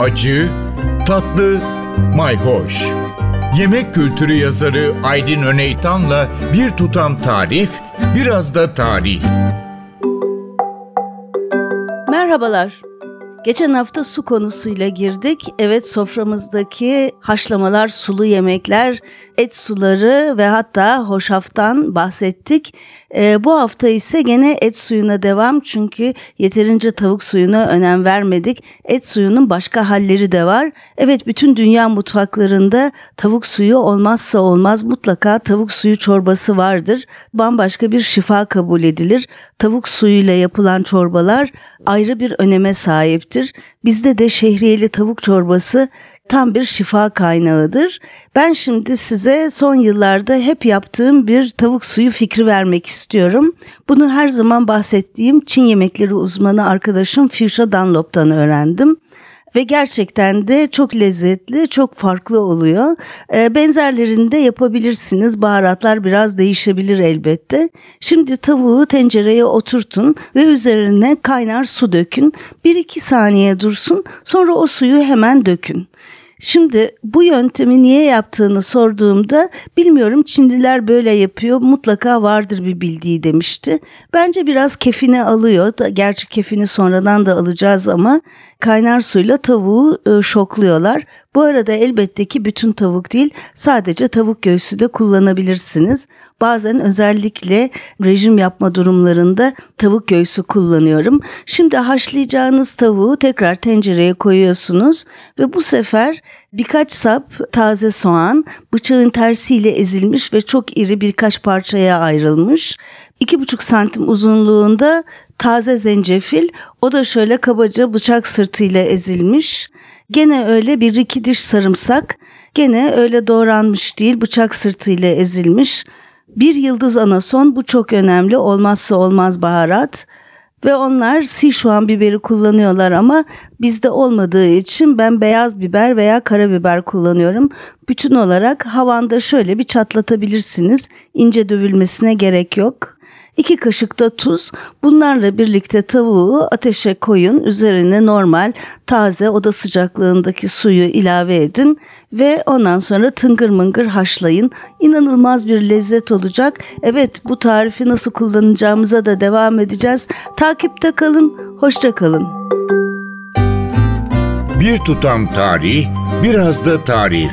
acı, tatlı, mayhoş. Yemek kültürü yazarı Aydın Öneytan'la bir tutam tarif, biraz da tarih. Merhabalar. Geçen hafta su konusuyla girdik. Evet soframızdaki haşlamalar, sulu yemekler, et suları ve hatta hoşaftan bahsettik. E, bu hafta ise gene et suyuna devam çünkü yeterince tavuk suyuna önem vermedik. Et suyunun başka halleri de var. Evet bütün dünya mutfaklarında tavuk suyu olmazsa olmaz mutlaka tavuk suyu çorbası vardır. Bambaşka bir şifa kabul edilir. Tavuk suyuyla yapılan çorbalar ayrı bir öneme sahiptir. Bizde de şehriyeli tavuk çorbası tam bir şifa kaynağıdır. Ben şimdi size son yıllarda hep yaptığım bir tavuk suyu fikri vermek istiyorum. Bunu her zaman bahsettiğim Çin yemekleri uzmanı arkadaşım Fuchsia Dunlop'tan öğrendim ve gerçekten de çok lezzetli, çok farklı oluyor. E, benzerlerini de yapabilirsiniz. Baharatlar biraz değişebilir elbette. Şimdi tavuğu tencereye oturtun ve üzerine kaynar su dökün. 1-2 saniye dursun. Sonra o suyu hemen dökün. Şimdi bu yöntemi niye yaptığını sorduğumda bilmiyorum Çinliler böyle yapıyor mutlaka vardır bir bildiği demişti. Bence biraz kefini alıyor. Gerçi kefini sonradan da alacağız ama kaynar suyla tavuğu e, şokluyorlar. Bu arada elbette ki bütün tavuk değil sadece tavuk göğsü de kullanabilirsiniz. Bazen özellikle rejim yapma durumlarında tavuk göğsü kullanıyorum. Şimdi haşlayacağınız tavuğu tekrar tencereye koyuyorsunuz ve bu sefer birkaç sap taze soğan bıçağın tersiyle ezilmiş ve çok iri birkaç parçaya ayrılmış. 2,5 santim uzunluğunda taze zencefil o da şöyle kabaca bıçak sırtıyla ezilmiş. Gene öyle bir iki diş sarımsak gene öyle doğranmış değil bıçak sırtıyla ezilmiş. Bir yıldız anason bu çok önemli olmazsa olmaz baharat ve onlar Sichuan biberi kullanıyorlar ama bizde olmadığı için ben beyaz biber veya karabiber kullanıyorum. Bütün olarak havanda şöyle bir çatlatabilirsiniz. İnce dövülmesine gerek yok. 2 kaşık da tuz. Bunlarla birlikte tavuğu ateşe koyun. Üzerine normal taze oda sıcaklığındaki suyu ilave edin ve ondan sonra tıngır mıngır haşlayın. İnanılmaz bir lezzet olacak. Evet bu tarifi nasıl kullanacağımıza da devam edeceğiz. Takipte kalın. Hoşça kalın. Bir tutam tarih, biraz da tarif.